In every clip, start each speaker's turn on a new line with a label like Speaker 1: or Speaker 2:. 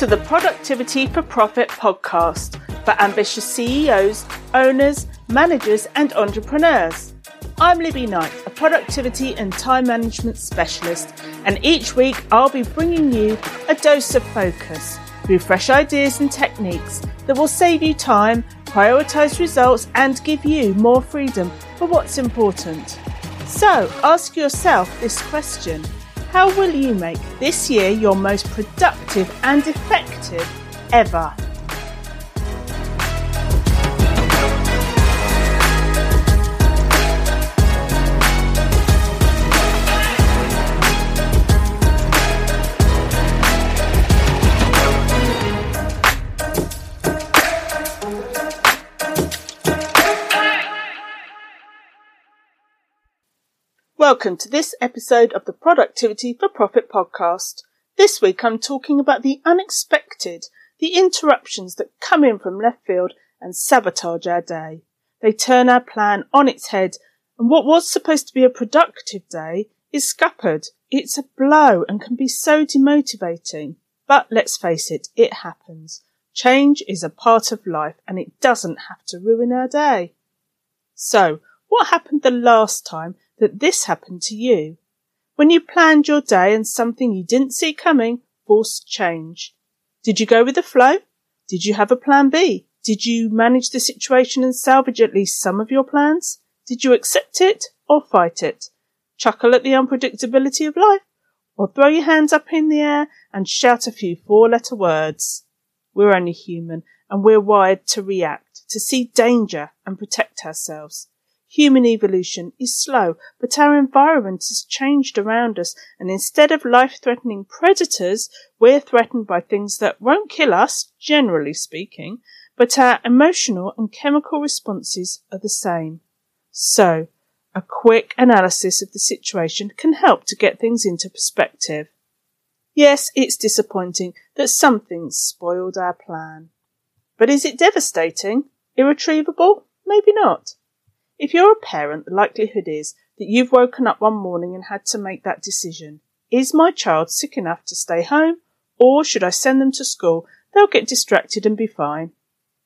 Speaker 1: to the Productivity for Profit podcast for ambitious CEOs, owners, managers, and entrepreneurs. I'm Libby Knight, a productivity and time management specialist, and each week I'll be bringing you a dose of focus through fresh ideas and techniques that will save you time, prioritize results, and give you more freedom for what's important. So ask yourself this question How will you make this year your most productive and effective ever? Welcome to this episode of the Productivity for Profit podcast. This week I'm talking about the unexpected, the interruptions that come in from left field and sabotage our day. They turn our plan on its head, and what was supposed to be a productive day is scuppered. It's a blow and can be so demotivating. But let's face it, it happens. Change is a part of life and it doesn't have to ruin our day. So, what happened the last time that this happened to you. When you planned your day and something you didn't see coming forced change. Did you go with the flow? Did you have a plan B? Did you manage the situation and salvage at least some of your plans? Did you accept it or fight it? Chuckle at the unpredictability of life? Or throw your hands up in the air and shout a few four letter words? We're only human and we're wired to react, to see danger and protect ourselves. Human evolution is slow, but our environment has changed around us, and instead of life threatening predators, we're threatened by things that won't kill us, generally speaking, but our emotional and chemical responses are the same. So, a quick analysis of the situation can help to get things into perspective. Yes, it's disappointing that something's spoiled our plan. But is it devastating? Irretrievable? Maybe not. If you're a parent, the likelihood is that you've woken up one morning and had to make that decision. Is my child sick enough to stay home, or should I send them to school? They'll get distracted and be fine.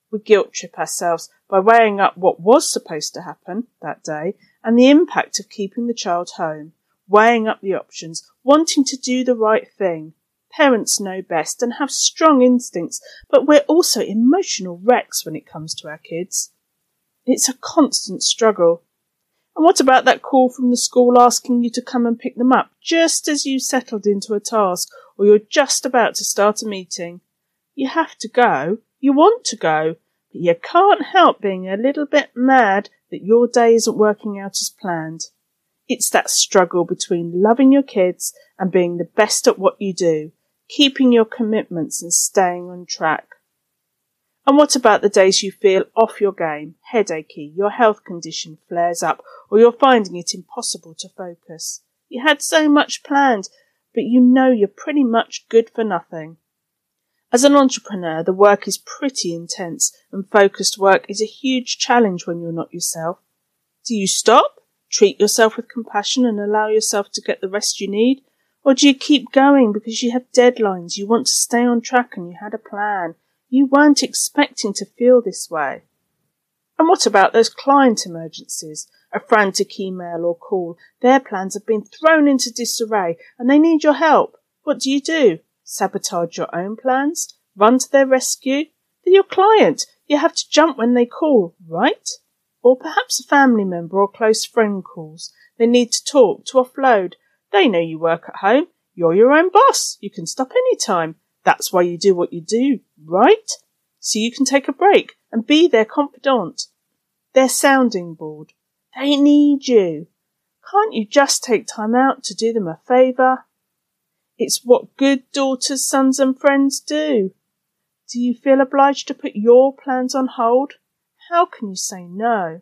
Speaker 1: We guilt trip ourselves by weighing up what was supposed to happen that day and the impact of keeping the child home, weighing up the options, wanting to do the right thing. Parents know best and have strong instincts, but we're also emotional wrecks when it comes to our kids. It's a constant struggle. And what about that call from the school asking you to come and pick them up just as you settled into a task or you're just about to start a meeting? You have to go. You want to go. But you can't help being a little bit mad that your day isn't working out as planned. It's that struggle between loving your kids and being the best at what you do, keeping your commitments and staying on track. And what about the days you feel off your game, headachy, your health condition flares up, or you're finding it impossible to focus? You had so much planned, but you know you're pretty much good for nothing. As an entrepreneur, the work is pretty intense, and focused work is a huge challenge when you're not yourself. Do you stop, treat yourself with compassion, and allow yourself to get the rest you need? Or do you keep going because you have deadlines, you want to stay on track, and you had a plan? You weren't expecting to feel this way. And what about those client emergencies? A frantic email or call. Their plans have been thrown into disarray and they need your help. What do you do? Sabotage your own plans? Run to their rescue? They're your client. You have to jump when they call, right? Or perhaps a family member or close friend calls. They need to talk, to offload. They know you work at home. You're your own boss. You can stop any time. That's why you do what you do, right? So you can take a break and be their confidant, their sounding board. They need you. Can't you just take time out to do them a favour? It's what good daughters, sons and friends do. Do you feel obliged to put your plans on hold? How can you say no?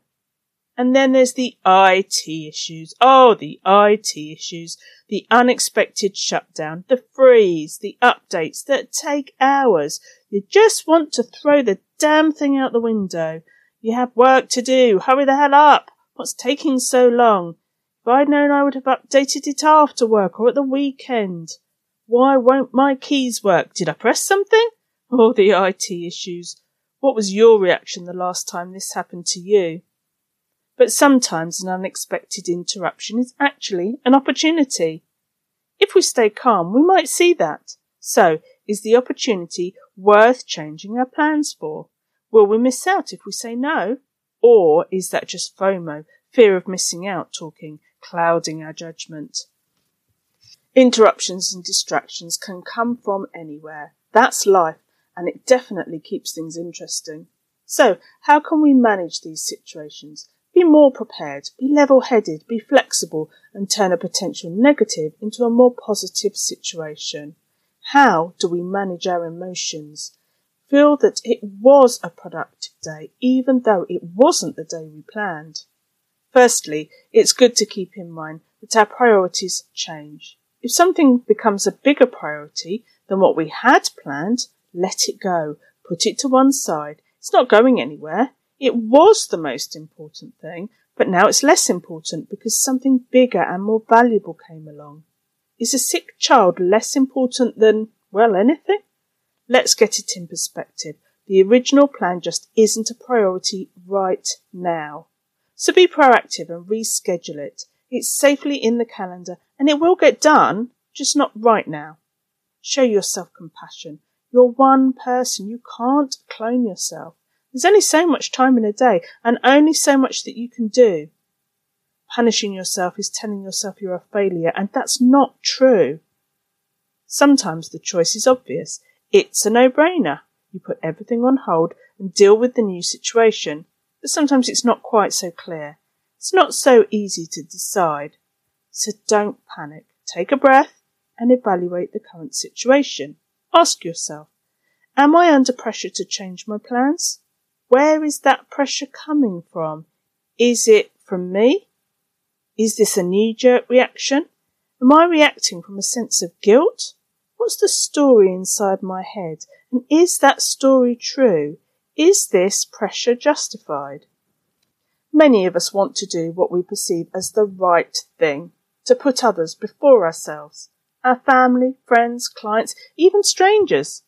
Speaker 1: And then there's the IT issues. Oh, the IT issues. The unexpected shutdown, the freeze, the updates that take hours. You just want to throw the damn thing out the window. You have work to do. Hurry the hell up. What's taking so long? If I'd known I would have updated it after work or at the weekend. Why won't my keys work? Did I press something? Or the IT issues. What was your reaction the last time this happened to you? But sometimes an unexpected interruption is actually an opportunity. If we stay calm, we might see that. So, is the opportunity worth changing our plans for? Will we miss out if we say no? Or is that just FOMO, fear of missing out talking, clouding our judgment? Interruptions and distractions can come from anywhere. That's life, and it definitely keeps things interesting. So, how can we manage these situations? Be more prepared, be level headed, be flexible, and turn a potential negative into a more positive situation. How do we manage our emotions? Feel that it was a productive day, even though it wasn't the day we planned. Firstly, it's good to keep in mind that our priorities change. If something becomes a bigger priority than what we had planned, let it go. Put it to one side. It's not going anywhere. It was the most important thing, but now it's less important because something bigger and more valuable came along. Is a sick child less important than, well, anything? Let's get it in perspective. The original plan just isn't a priority right now. So be proactive and reschedule it. It's safely in the calendar and it will get done, just not right now. Show yourself compassion. You're one person. You can't clone yourself. There's only so much time in a day and only so much that you can do. Punishing yourself is telling yourself you're a failure and that's not true. Sometimes the choice is obvious. It's a no-brainer. You put everything on hold and deal with the new situation. But sometimes it's not quite so clear. It's not so easy to decide. So don't panic. Take a breath and evaluate the current situation. Ask yourself, am I under pressure to change my plans? Where is that pressure coming from? Is it from me? Is this a knee jerk reaction? Am I reacting from a sense of guilt? What's the story inside my head? And is that story true? Is this pressure justified? Many of us want to do what we perceive as the right thing, to put others before ourselves, our family, friends, clients, even strangers.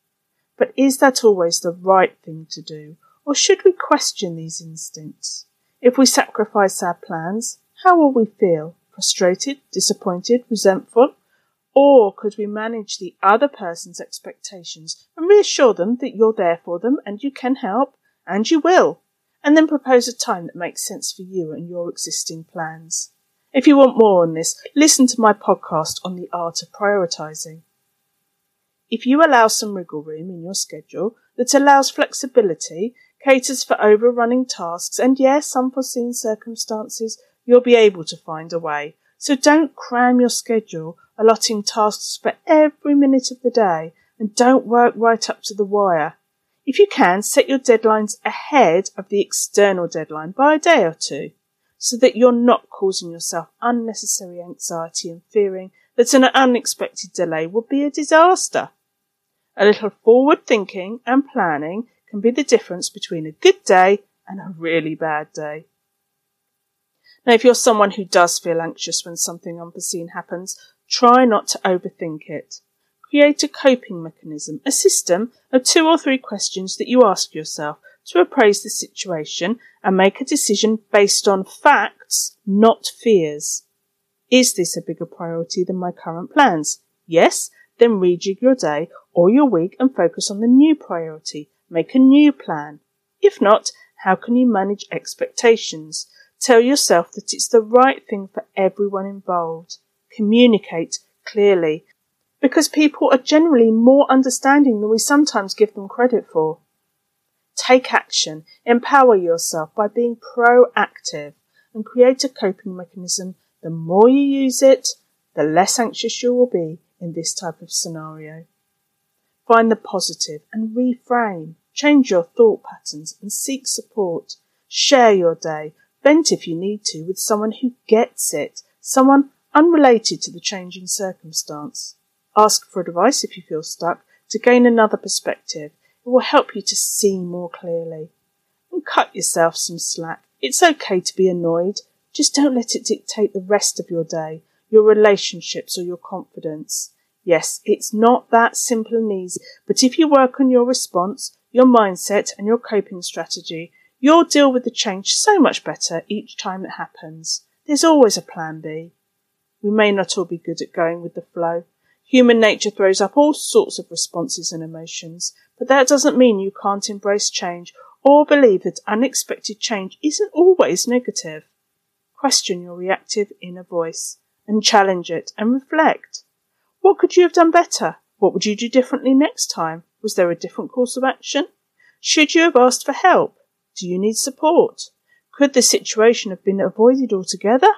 Speaker 1: But is that always the right thing to do? Or should we question these instincts? If we sacrifice our plans, how will we feel? Frustrated, disappointed, resentful? Or could we manage the other person's expectations and reassure them that you're there for them and you can help and you will? And then propose a time that makes sense for you and your existing plans. If you want more on this, listen to my podcast on the art of prioritizing. If you allow some wriggle room in your schedule that allows flexibility caters for overrunning tasks, and yes, unforeseen circumstances, you'll be able to find a way. So don't cram your schedule, allotting tasks for every minute of the day, and don't work right up to the wire. If you can, set your deadlines ahead of the external deadline by a day or two, so that you're not causing yourself unnecessary anxiety and fearing that an unexpected delay would be a disaster. A little forward thinking and planning can be the difference between a good day and a really bad day. Now, if you're someone who does feel anxious when something unforeseen happens, try not to overthink it. Create a coping mechanism, a system of two or three questions that you ask yourself to appraise the situation and make a decision based on facts, not fears. Is this a bigger priority than my current plans? Yes, then rejig your day or your week and focus on the new priority. Make a new plan. If not, how can you manage expectations? Tell yourself that it's the right thing for everyone involved. Communicate clearly because people are generally more understanding than we sometimes give them credit for. Take action. Empower yourself by being proactive and create a coping mechanism. The more you use it, the less anxious you will be in this type of scenario. Find the positive and reframe. Change your thought patterns and seek support. Share your day. Vent if you need to with someone who gets it, someone unrelated to the changing circumstance. Ask for advice if you feel stuck to gain another perspective. It will help you to see more clearly. And cut yourself some slack. It's okay to be annoyed. Just don't let it dictate the rest of your day, your relationships, or your confidence. Yes, it's not that simple and easy, but if you work on your response, your mindset, and your coping strategy, you'll deal with the change so much better each time it happens. There's always a plan B. We may not all be good at going with the flow. Human nature throws up all sorts of responses and emotions, but that doesn't mean you can't embrace change or believe that unexpected change isn't always negative. Question your reactive inner voice and challenge it and reflect. What could you have done better? What would you do differently next time? Was there a different course of action? Should you have asked for help? Do you need support? Could the situation have been avoided altogether?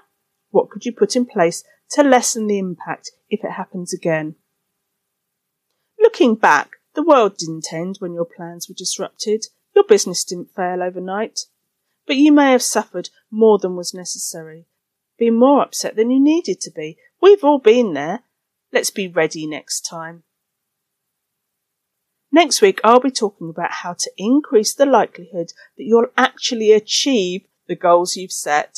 Speaker 1: What could you put in place to lessen the impact if it happens again? Looking back, the world didn't end when your plans were disrupted. Your business didn't fail overnight. But you may have suffered more than was necessary, been more upset than you needed to be. We've all been there. Let's be ready next time. Next week, I'll be talking about how to increase the likelihood that you'll actually achieve the goals you've set.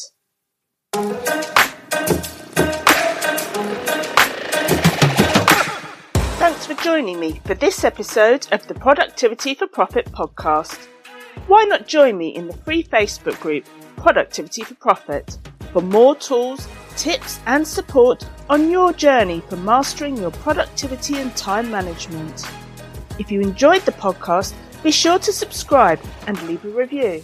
Speaker 1: Thanks for joining me for this episode of the Productivity for Profit podcast. Why not join me in the free Facebook group Productivity for Profit for more tools, tips, and support on your journey for mastering your productivity and time management? If you enjoyed the podcast, be sure to subscribe and leave a review.